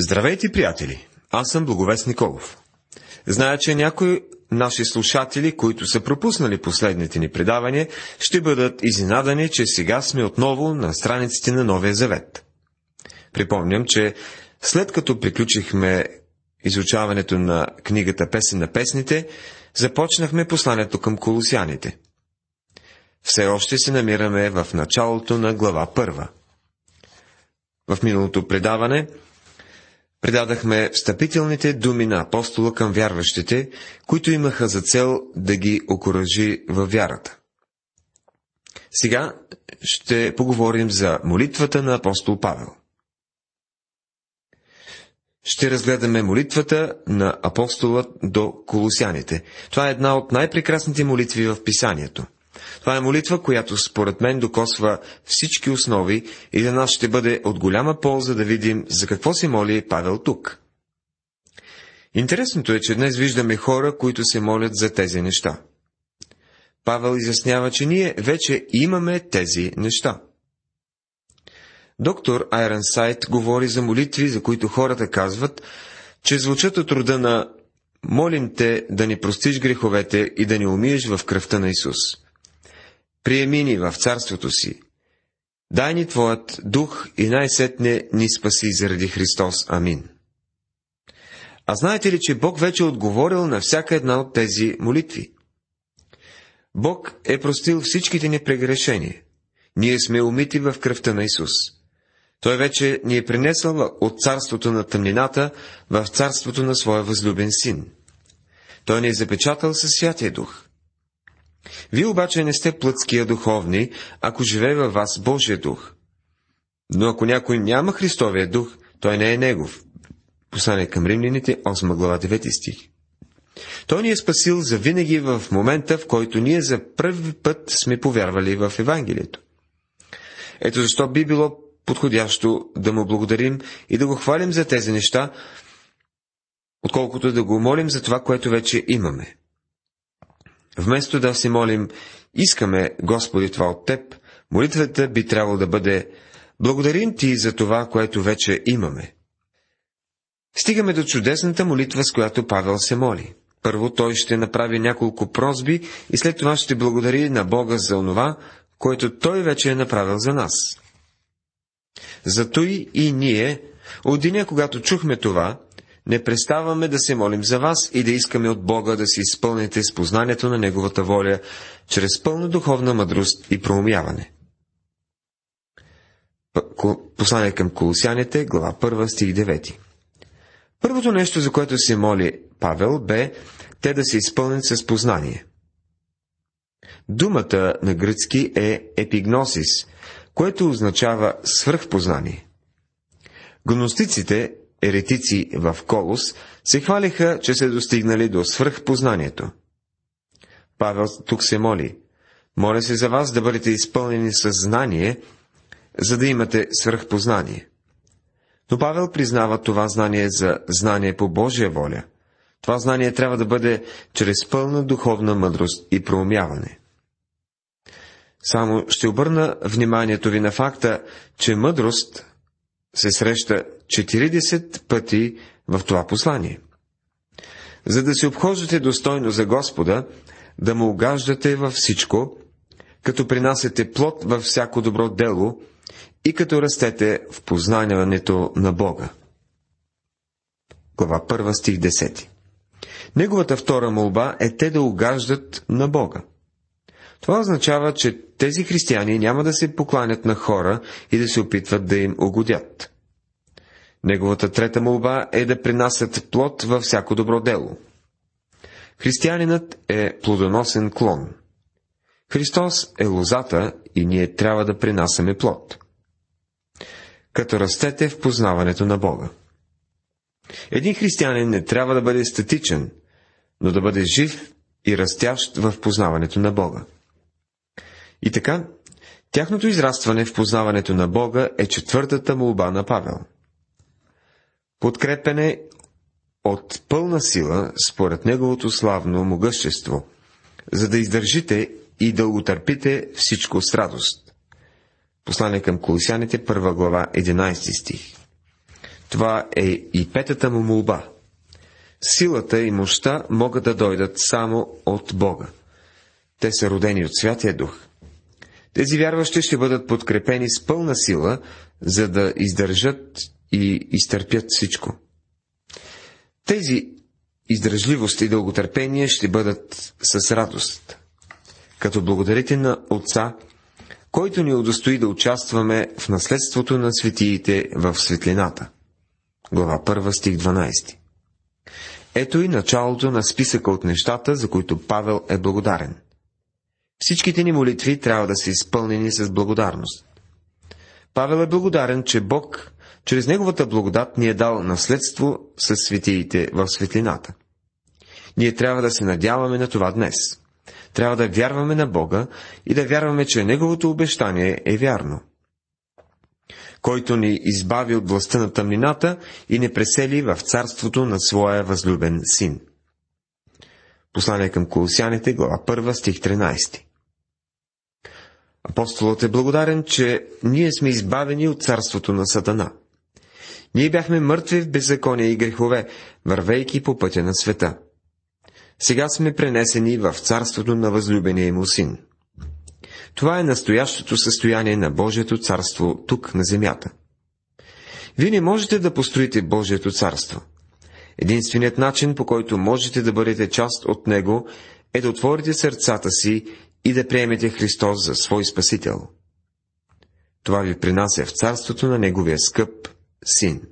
Здравейте, приятели! Аз съм Благовест Николов. Зная, че някои наши слушатели, които са пропуснали последните ни предавания, ще бъдат изненадани, че сега сме отново на страниците на Новия Завет. Припомням, че след като приключихме изучаването на книгата Песен на песните, започнахме посланието към колосяните. Все още се намираме в началото на глава първа. В миналото предаване предадахме встъпителните думи на апостола към вярващите, които имаха за цел да ги окоръжи във вярата. Сега ще поговорим за молитвата на апостол Павел. Ще разгледаме молитвата на апостола до колосяните. Това е една от най-прекрасните молитви в писанието – това е молитва, която според мен докосва всички основи и за нас ще бъде от голяма полза да видим за какво се моли Павел тук. Интересното е, че днес виждаме хора, които се молят за тези неща. Павел изяснява, че ние вече имаме тези неща. Доктор Айрон Сайт говори за молитви, за които хората казват, че звучат от рода на «Молим те да ни простиш греховете и да ни умиеш в кръвта на Исус» приеми ни в царството си. Дай ни Твоят дух и най-сетне ни спаси заради Христос. Амин. А знаете ли, че Бог вече е отговорил на всяка една от тези молитви? Бог е простил всичките ни прегрешения. Ние сме умити в кръвта на Исус. Той вече ни е принесъл от царството на тъмнината в царството на своя възлюбен син. Той ни е запечатал със Святия Дух. Вие обаче не сте плътския духовни, ако живее във вас Божия дух. Но ако някой няма Христовия дух, той не е негов. Послание към римляните, 8 глава, 9 стих. Той ни е спасил за винаги в момента, в който ние за първи път сме повярвали в Евангелието. Ето защо би било подходящо да му благодарим и да го хвалим за тези неща, отколкото да го молим за това, което вече имаме. Вместо да си молим, искаме, Господи, това от Теб, молитвата би трябвало да бъде Благодарим Ти за това, което вече имаме. Стигаме до чудесната молитва, с която Павел се моли. Първо той ще направи няколко просби и след това ще благодари на Бога за онова, което той вече е направил за нас. Зато и ние, от деня, когато чухме това, не преставаме да се молим за вас и да искаме от Бога да се изпълните с познанието на Неговата воля, чрез пълна духовна мъдрост и проумяване. Послание към колосяните, глава 1, стих 9. Първото нещо, за което се моли Павел, бе те да се изпълнят с познание. Думата на гръцки е епигносис, което означава свръхпознание. Гностиците еретици в Колос се хвалиха, че са достигнали до свръхпознанието. Павел тук се моли. Моля се за вас да бъдете изпълнени с знание, за да имате свръхпознание. Но Павел признава това знание за знание по Божия воля. Това знание трябва да бъде чрез пълна духовна мъдрост и проумяване. Само ще обърна вниманието ви на факта, че мъдрост се среща 40 пъти в това послание. За да се обхождате достойно за Господа, да му угаждате във всичко, като принасяте плод във всяко добро дело и като растете в познанието на Бога. Глава 1 стих 10 Неговата втора молба е те да угаждат на Бога. Това означава, че тези християни няма да се покланят на хора и да се опитват да им угодят. Неговата трета молба е да принасят плод във всяко добро дело. Християнинът е плодоносен клон. Христос е лозата и ние трябва да принасяме плод. Като растете в познаването на Бога. Един християнин не трябва да бъде статичен, но да бъде жив и растящ в познаването на Бога. И така, тяхното израстване в познаването на Бога е четвъртата молба на Павел – подкрепене от пълна сила според неговото славно могъщество, за да издържите и дълготърпите всичко с радост. Послание към колосяните, първа глава, 11 стих. Това е и петата му молба. Силата и мощта могат да дойдат само от Бога. Те са родени от Святия Дух. Тези вярващи ще бъдат подкрепени с пълна сила, за да издържат и изтърпят всичко. Тези издръжливост и дълготърпение ще бъдат с радост, като благодарите на Отца, който ни удостои да участваме в наследството на светиите в светлината. Глава 1, стих 12. Ето и началото на списъка от нещата, за които Павел е благодарен. Всичките ни молитви трябва да са изпълнени с благодарност. Павел е благодарен, че Бог чрез Неговата благодат ни е дал наследство с светиите в светлината. Ние трябва да се надяваме на това днес. Трябва да вярваме на Бога и да вярваме, че Неговото обещание е вярно. Който ни избави от властта на тъмнината и не пресели в царството на своя възлюбен син. Послание към Колосяните, глава 1, стих 13. Апостолът е благодарен, че ние сме избавени от царството на Сатана. Ние бяхме мъртви в беззаконие и грехове, вървейки по пътя на света. Сега сме пренесени в царството на възлюбения му син. Това е настоящото състояние на Божието царство тук на земята. Вие не можете да построите Божието царство. Единственият начин, по който можете да бъдете част от него, е да отворите сърцата си и да приемете Христос за свой Спасител. Това ви принася в царството на Неговия скъп Син.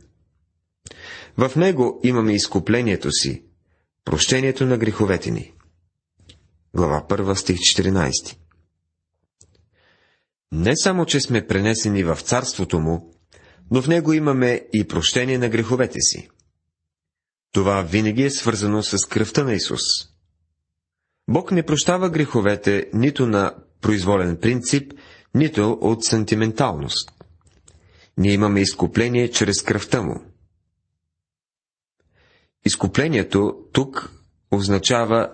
В Него имаме изкуплението си, прощението на греховете ни. Глава 1, стих 14 Не само, че сме пренесени в царството Му, но в Него имаме и прощение на греховете си. Това винаги е свързано с кръвта на Исус. Бог не прощава греховете нито на произволен принцип, нито от сантименталност. Ние имаме изкупление чрез кръвта му. Изкуплението тук означава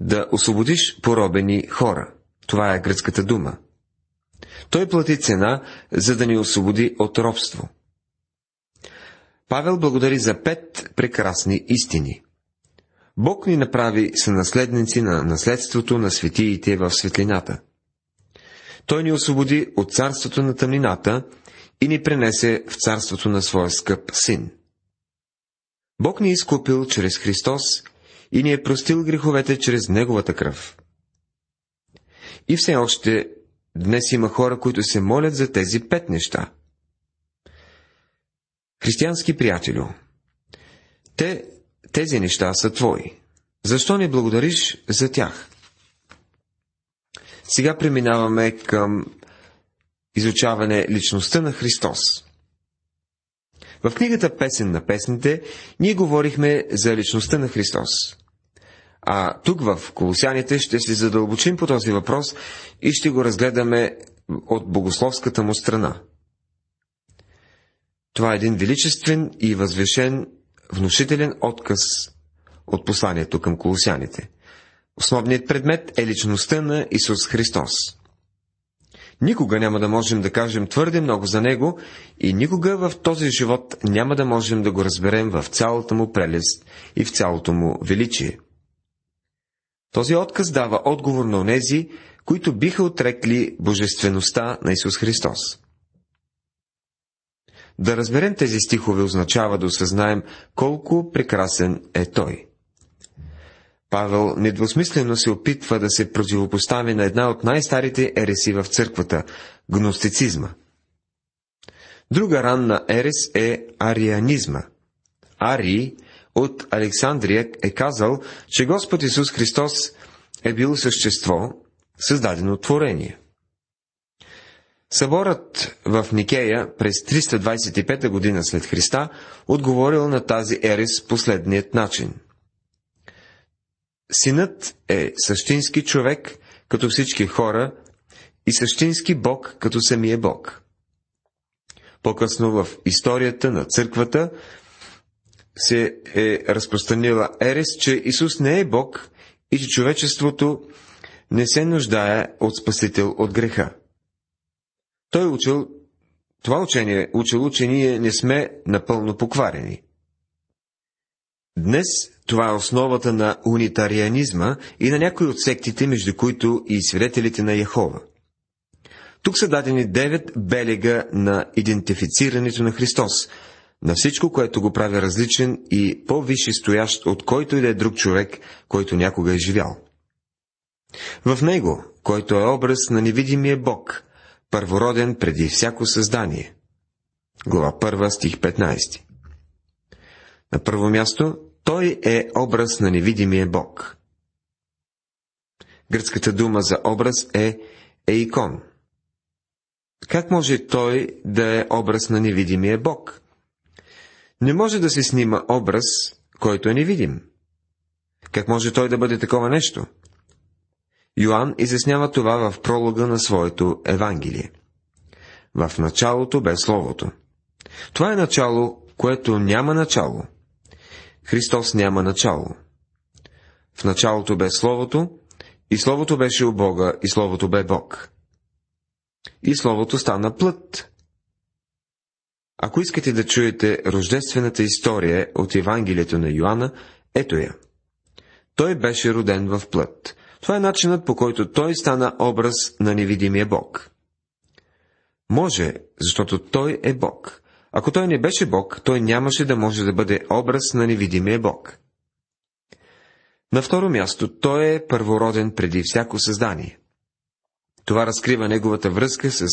да освободиш поробени хора. Това е гръцката дума. Той плати цена, за да ни освободи от робство. Павел благодари за пет прекрасни истини. Бог ни направи сънаследници на наследството на светиите в светлината. Той ни освободи от царството на тъмнината и ни пренесе в царството на своя скъп син. Бог ни е изкупил чрез Христос и ни е простил греховете чрез Неговата кръв. И все още днес има хора, които се молят за тези пет неща. Християнски приятелю, те тези неща са твои. Защо не благодариш за тях? Сега преминаваме към изучаване личността на Христос. В книгата Песен на песните ние говорихме за личността на Христос. А тук в Колосяните ще се задълбочим по този въпрос и ще го разгледаме от богословската му страна. Това е един величествен и възвешен внушителен отказ от посланието към колосяните. Основният предмет е личността на Исус Христос. Никога няма да можем да кажем твърде много за Него и никога в този живот няма да можем да го разберем в цялата му прелест и в цялото му величие. Този отказ дава отговор на онези, които биха отрекли божествеността на Исус Христос. Да разберем тези стихове означава да осъзнаем колко прекрасен е Той. Павел недвусмислено се опитва да се противопостави на една от най-старите ереси в църквата – гностицизма. Друга ранна ерес е арианизма. Арий от Александрия е казал, че Господ Исус Христос е бил същество, създадено творение – Съборът в Никея през 325 година след Христа отговорил на тази ерес последният начин. Синът е същински човек, като всички хора, и същински Бог, като самия Бог. По-късно в историята на църквата се е разпространила ерес, че Исус не е Бог и че човечеството не се нуждае от Спасител от греха. Той учил, Това учение учило, че ние не сме напълно покварени. Днес това е основата на унитарианизма и на някои от сектите, между които и свидетелите на Яхова. Тук са дадени девет белега на идентифицирането на Христос, на всичко, което го прави различен и по-висше стоящ от който и да е друг човек, който някога е живял. В него, който е образ на невидимия Бог, първороден преди всяко създание. Глава 1, стих 15. На първо място, той е образ на невидимия Бог. Гръцката дума за образ е еикон. Как може той да е образ на невидимия Бог? Не може да се снима образ, който е невидим. Как може той да бъде такова нещо? Йоанн изяснява това в пролога на своето Евангелие. В началото бе Словото. Това е начало, което няма начало. Христос няма начало. В началото бе Словото, и Словото беше у Бога, и Словото бе Бог. И Словото стана плът. Ако искате да чуете рождествената история от Евангелието на Йоанна, ето я. Той беше роден в плът. Това е начинът по който той стана образ на невидимия Бог. Може, защото той е Бог. Ако той не беше Бог, той нямаше да може да бъде образ на невидимия Бог. На второ място, той е първороден преди всяко създание. Това разкрива неговата връзка с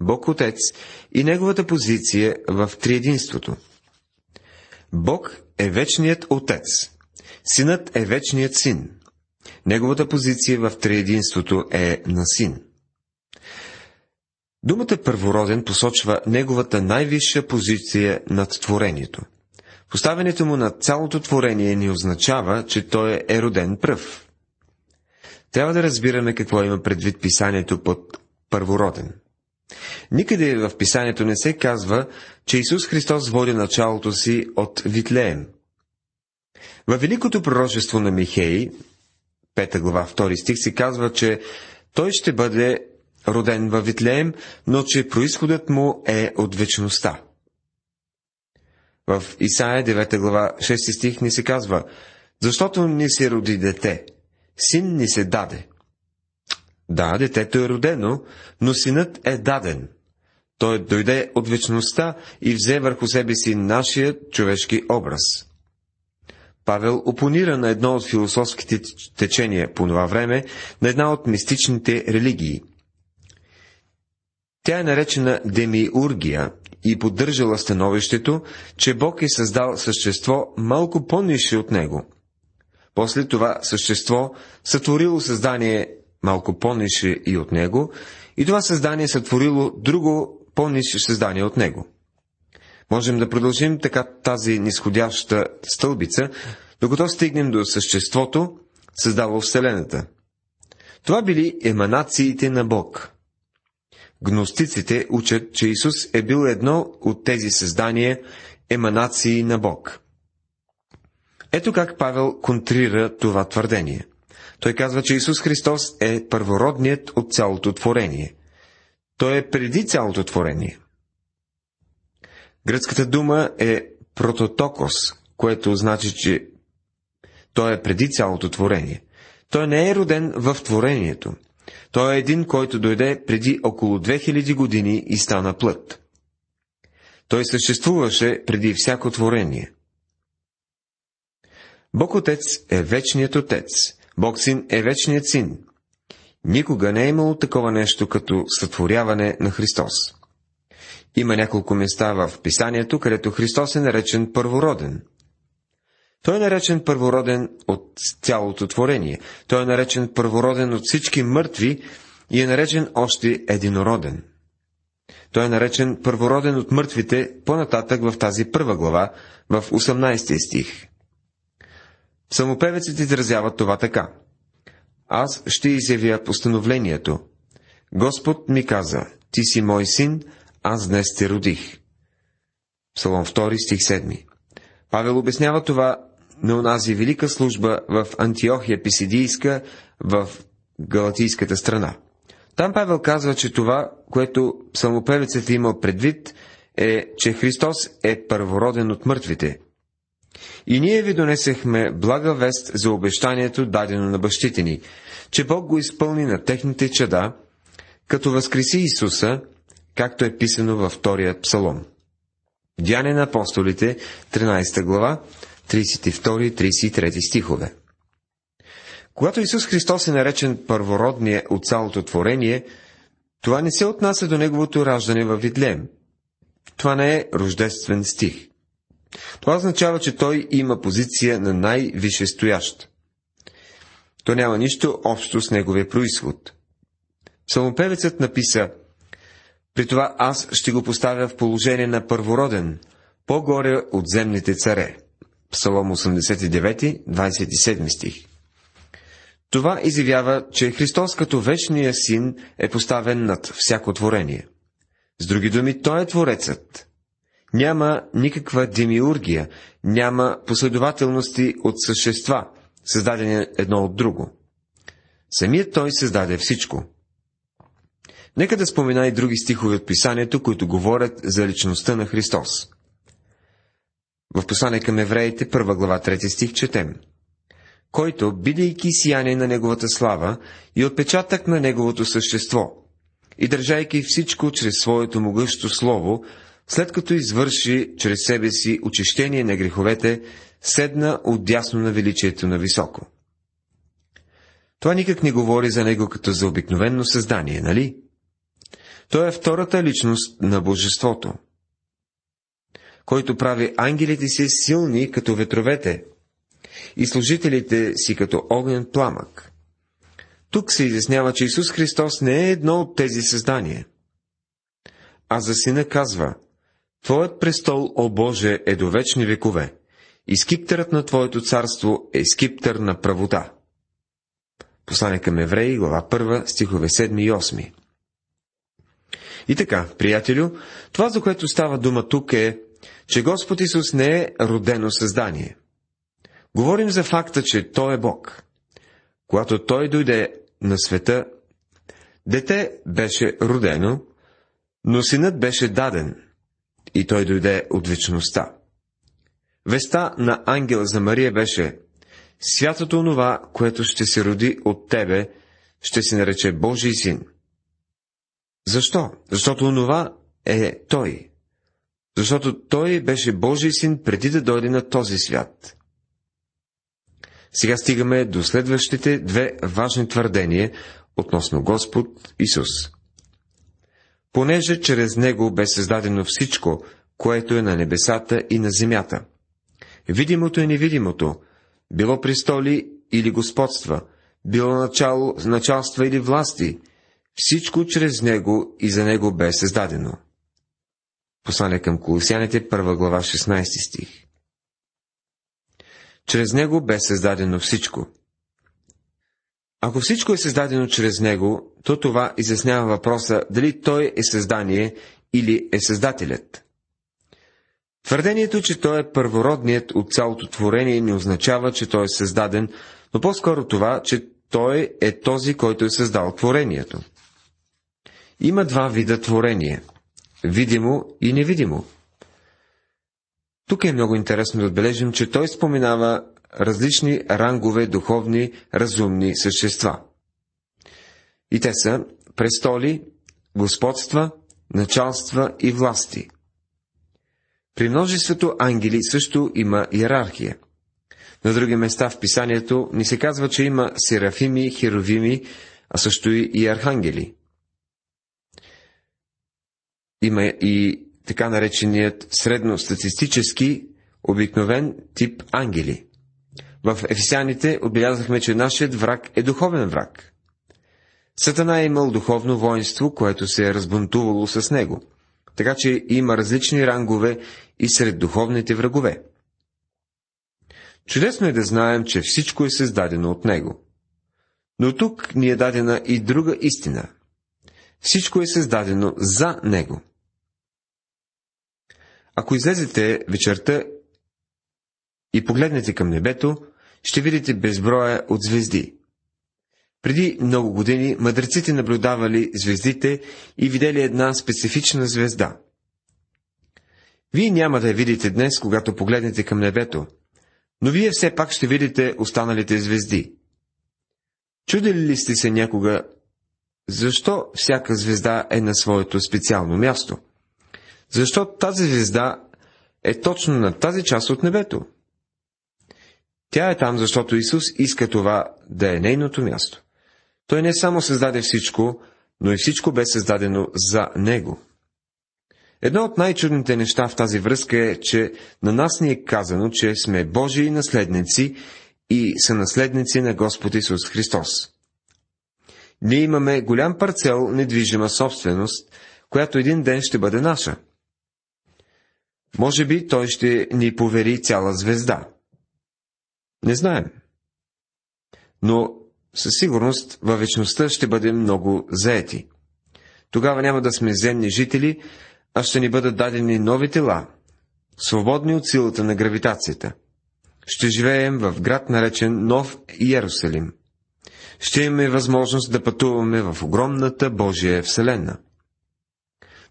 Бог Отец и неговата позиция в триединството. Бог е вечният Отец. Синът е вечният Син. Неговата позиция в триединството е на син. Думата първороден посочва неговата най-висша позиция над творението. Поставянето му на цялото творение ни означава, че той е роден пръв. Трябва да разбираме какво има предвид писанието под първороден. Никъде в писанието не се казва, че Исус Христос води началото си от Витлеем. Във великото пророчество на Михей, 5 глава, 2 стих се казва, че той ще бъде роден във Витлеем, но че происходът му е от вечността. В Исаия 9 глава 6 стих ни се казва, защото ни се роди дете, син ни се даде. Да, детето е родено, но синът е даден. Той дойде от вечността и взе върху себе си нашия човешки образ. Павел опонира на едно от философските течения по това време, на една от мистичните религии. Тя е наречена демиургия и поддържала становището, че Бог е създал същество малко по-нише от него. После това същество сътворило създание малко по-нише и от него, и това създание сътворило друго по-нише създание от него. Можем да продължим така тази нисходяща стълбица, докато стигнем до съществото, създало Вселената. Това били еманациите на Бог. Гностиците учат, че Исус е бил едно от тези създания, еманации на Бог. Ето как Павел контрира това твърдение. Той казва, че Исус Христос е първородният от цялото творение. Той е преди цялото творение. Гръцката дума е прототокос, което значи, че той е преди цялото творение. Той не е роден в творението. Той е един, който дойде преди около 2000 години и стана плът. Той съществуваше преди всяко творение. Бог Отец е вечният Отец. Бог Син е вечният Син. Никога не е имало такова нещо като сътворяване на Христос. Има няколко места в Писанието, където Христос е наречен първороден. Той е наречен първороден от цялото творение. Той е наречен първороден от всички мъртви и е наречен още единороден. Той е наречен първороден от мъртвите по-нататък в тази първа глава, в 18 стих. Самопевецът изразява това така. Аз ще изявя постановлението. Господ ми каза, ти си мой син, аз днес те родих. Псалом 2, стих 7. Павел обяснява това на онази велика служба в Антиохия Писидийска в Галатийската страна. Там Павел казва, че това, което псалмопевецът е имал предвид, е, че Христос е първороден от мъртвите. И ние ви донесехме блага вест за обещанието, дадено на бащите ни, че Бог го изпълни на техните чада, като възкреси Исуса, както е писано във втория псалом. Дяне на апостолите, 13 глава, 32 и 33 стихове. Когато Исус Христос е наречен първородния от цялото творение, това не се отнася до неговото раждане във Видлем. Това не е рождествен стих. Това означава, че той има позиция на най-висше стоящ. То няма нищо общо с неговия происход. Псалмопевецът написа При това аз ще го поставя в положение на първороден, по-горе от земните царе. Псалом 89, 27 стих. Това изявява, че Христос като вечния син е поставен над всяко творение. С други думи, Той е Творецът. Няма никаква демиургия, няма последователности от същества, създадени едно от друго. Самият Той създаде всичко. Нека да спомена и други стихове от писанието, които говорят за личността на Христос. В послание към евреите, първа глава, трети стих, четем – който, бидейки сияние на Неговата слава и отпечатък на Неговото същество, и държайки всичко чрез своето могъщо слово, след като извърши чрез себе си очищение на греховете, седна отдясно на величието на високо. Това никак не говори за него като за обикновенно създание, нали? Той е втората личност на Божеството, който прави ангелите си силни като ветровете, и служителите си като огнен пламък. Тук се изяснява, че Исус Христос не е едно от тези създания. А за сина казва, Твоят престол, о Боже, е до вечни векове, и скиптърът на Твоето царство е скиптър на правота. Послание към Евреи, глава 1, стихове 7 и 8. И така, приятелю, това, за което става дума тук е, че Господ Исус не е родено създание. Говорим за факта, че Той е Бог. Когато Той дойде на света, дете беше родено, но синът беше даден и той дойде от вечността. Веста на ангела за Мария беше Святото онова, което ще се роди от тебе, ще се нарече Божий син. Защо? Защото онова е Той. Защото Той беше Божий син преди да дойде на този свят. Сега стигаме до следващите две важни твърдения относно Господ Исус. Понеже чрез Него бе създадено всичко, което е на небесата и на земята. Видимото и невидимото, било престоли или господства, било начало, началства или власти, всичко чрез Него и за Него бе създадено. Послание към Колосяните, първа глава, 16 стих. Чрез него бе създадено всичко. Ако всичко е създадено чрез него, то това изяснява въпроса дали той е създание или е създателят. Твърдението, че той е първородният от цялото творение, не означава, че той е създаден, но по-скоро това, че той е този, който е създал творението. Има два вида творение – видимо и невидимо. Тук е много интересно да отбележим, че той споменава различни рангове духовни разумни същества. И те са престоли, господства, началства и власти. При множеството ангели също има иерархия. На други места в писанието ни се казва, че има серафими, херовими, а също и архангели. Има и така нареченият средностатистически обикновен тип ангели. В Ефесяните отбелязахме, че нашият враг е духовен враг. Сатана е имал духовно воинство, което се е разбунтувало с него, така че има различни рангове и сред духовните врагове. Чудесно е да знаем, че всичко е създадено от него. Но тук ни е дадена и друга истина. Всичко е създадено за него. Ако излезете вечерта и погледнете към небето, ще видите безброя от звезди. Преди много години мъдреците наблюдавали звездите и видели една специфична звезда. Вие няма да я видите днес, когато погледнете към небето, но вие все пак ще видите останалите звезди. Чудили ли сте се някога, защо всяка звезда е на своето специално място? Защо тази звезда е точно на тази част от небето? Тя е там, защото Исус иска това да е нейното място. Той не само създаде всичко, но и всичко бе създадено за Него. Едно от най-чудните неща в тази връзка е, че на нас ни е казано, че сме Божии наследници и са наследници на Господ Исус Христос. Ние имаме голям парцел недвижима собственост, която един ден ще бъде наша. Може би той ще ни повери цяла звезда. Не знаем. Но със сигурност във вечността ще бъдем много заети. Тогава няма да сме земни жители, а ще ни бъдат дадени нови тела, свободни от силата на гравитацията. Ще живеем в град наречен Нов Иерусалим. Ще имаме възможност да пътуваме в огромната Божия Вселена.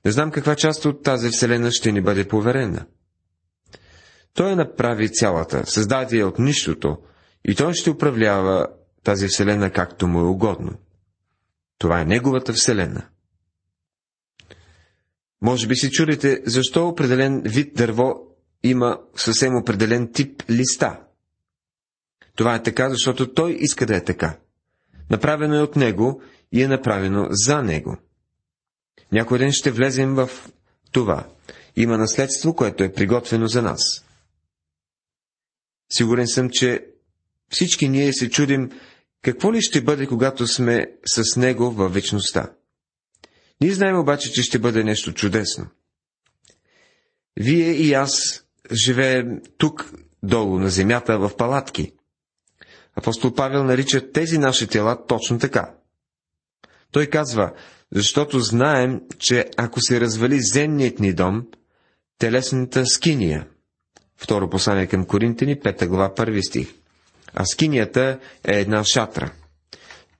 Не знам каква част от тази Вселена ще ни бъде поверена. Той направи цялата, създаде я от нищото, и той ще управлява тази Вселена както му е угодно. Това е неговата Вселена. Може би си чудите, защо определен вид дърво има съвсем определен тип листа. Това е така, защото той иска да е така. Направено е от него и е направено за него. Някой ден ще влезем в това. Има наследство, което е приготвено за нас. Сигурен съм, че всички ние се чудим, какво ли ще бъде, когато сме с него във вечността. Ние знаем обаче, че ще бъде нещо чудесно. Вие и аз живеем тук, долу на земята, в палатки. Апостол Павел нарича тези наши тела точно така. Той казва, защото знаем, че ако се развали земният ни дом, телесната скиния. Второ послание към Коринтини, 5 глава, първи стих. А скинията е една шатра.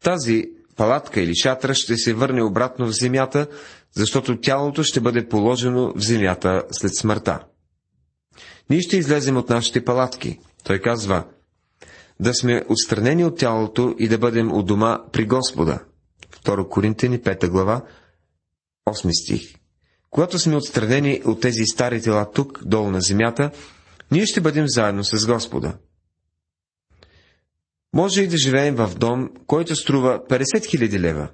Тази палатка или шатра ще се върне обратно в земята, защото тялото ще бъде положено в земята след смъртта. Ние ще излезем от нашите палатки. Той казва, да сме отстранени от тялото и да бъдем у дома при Господа. 2 Коринтини, 5 глава, 8 стих. Когато сме отстранени от тези стари тела тук, долу на земята, ние ще бъдем заедно с Господа. Може и да живеем в дом, който струва 50 000 лева.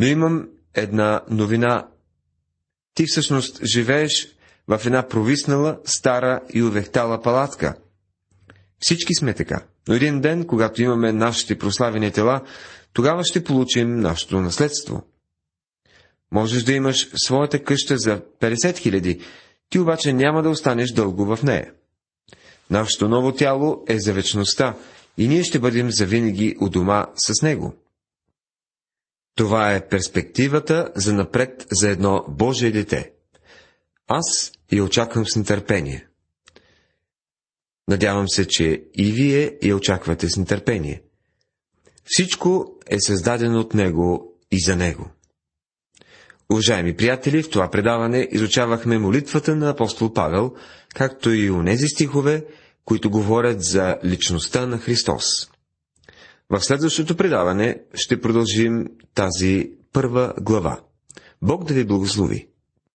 Но имам една новина. Ти всъщност живееш в една провиснала, стара и увехтала палатка. Всички сме така. Но един ден, когато имаме нашите прославени тела, тогава ще получим нашето наследство. Можеш да имаш своята къща за 50 хиляди, ти обаче няма да останеш дълго в нея. Нашето ново тяло е за вечността и ние ще бъдем завинаги у дома с него. Това е перспективата за напред за едно Божие дете. Аз я очаквам с нетърпение. Надявам се, че и вие я очаквате с нетърпение. Всичко е създадено от Него и за Него. Уважаеми приятели, в това предаване изучавахме молитвата на апостол Павел, както и унези стихове, които говорят за личността на Христос. В следващото предаване ще продължим тази първа глава. Бог да ви благослови!